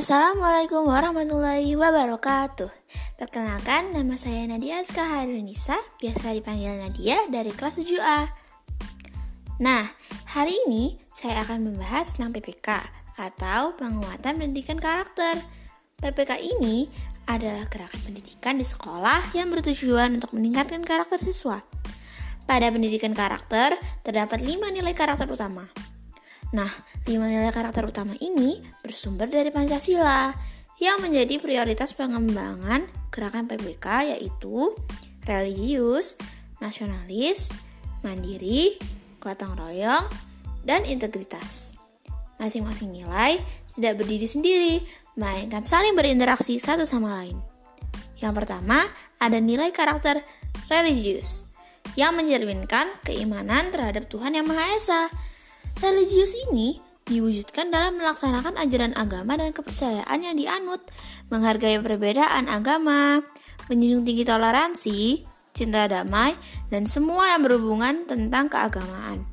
Assalamualaikum warahmatullahi wabarakatuh. Perkenalkan, nama saya Nadia Aska Harunisa Biasa dipanggil Nadia dari kelas 7A Nah, hari ini saya akan membahas tentang PPK Atau penguatan pendidikan karakter. PPK ini adalah gerakan pendidikan di sekolah yang bertujuan untuk meningkatkan karakter siswa. Pada pendidikan karakter, terdapat 5 nilai karakter utama Nah, lima nilai karakter utama ini bersumber dari Pancasila yang menjadi prioritas pengembangan gerakan PBK yaitu religius, nasionalis, mandiri, gotong royong, dan integritas. Masing-masing nilai tidak berdiri sendiri, melainkan saling berinteraksi satu sama lain. Yang pertama, ada nilai karakter religius yang mencerminkan keimanan terhadap Tuhan Yang Maha Esa Religius ini diwujudkan dalam melaksanakan ajaran agama dan kepercayaan yang dianut, menghargai perbedaan agama, menjunjung tinggi toleransi, cinta damai, dan semua yang berhubungan tentang keagamaan.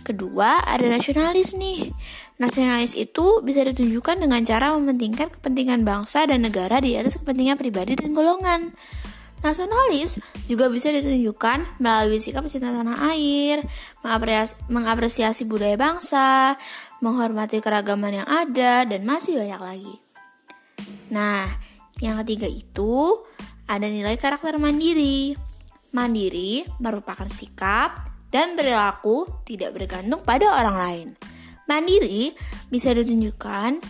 Kedua, ada nasionalis nih. Nasionalis itu bisa ditunjukkan dengan cara mementingkan kepentingan bangsa dan negara di atas kepentingan pribadi dan golongan. Nasionalis juga bisa ditunjukkan melalui sikap cinta tanah air, mengapresiasi budaya bangsa, menghormati keragaman yang ada, dan masih banyak lagi. Nah, yang ketiga itu ada nilai karakter mandiri. Mandiri merupakan sikap dan perilaku tidak bergantung pada orang lain. Mandiri bisa ditunjukkan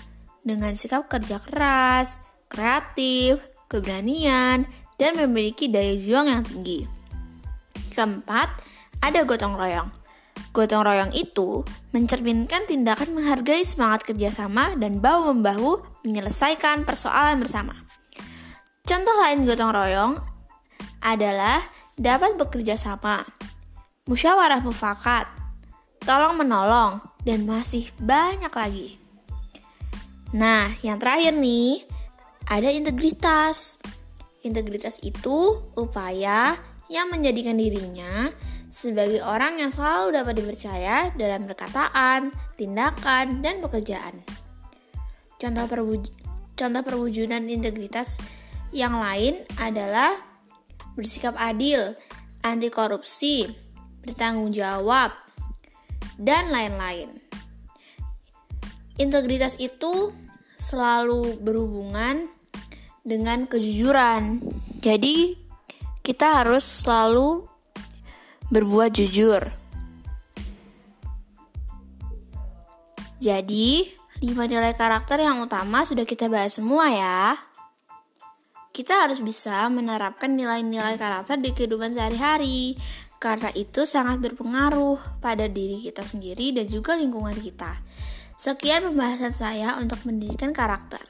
dengan sikap kerja keras, kreatif, keberanian, dan memiliki daya juang yang tinggi. Keempat, ada gotong royong. Gotong royong itu mencerminkan tindakan menghargai semangat kerjasama dan bahu-membahu menyelesaikan persoalan bersama. Contoh lain gotong royong adalah dapat bekerja sama, musyawarah mufakat, tolong menolong, dan masih banyak lagi. Nah, yang terakhir nih, ada integritas. Integritas itu upaya yang menjadikan dirinya sebagai orang yang selalu dapat dipercaya dalam perkataan, tindakan, dan pekerjaan. Contoh, perwuj contoh perwujudan integritas yang lain adalah bersikap adil, anti korupsi, bertanggung jawab, dan lain-lain. Integritas itu selalu berhubungan dengan kejujuran. Jadi, kita harus selalu berbuat jujur. Jadi, lima nilai karakter yang utama sudah kita bahas semua ya. Kita harus bisa menerapkan nilai-nilai karakter di kehidupan sehari-hari, karena itu sangat berpengaruh pada diri kita sendiri dan juga lingkungan kita. Sekian pembahasan saya untuk pendidikan karakter.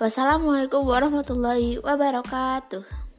Wassalamualaikum warahmatullahi wabarakatuh.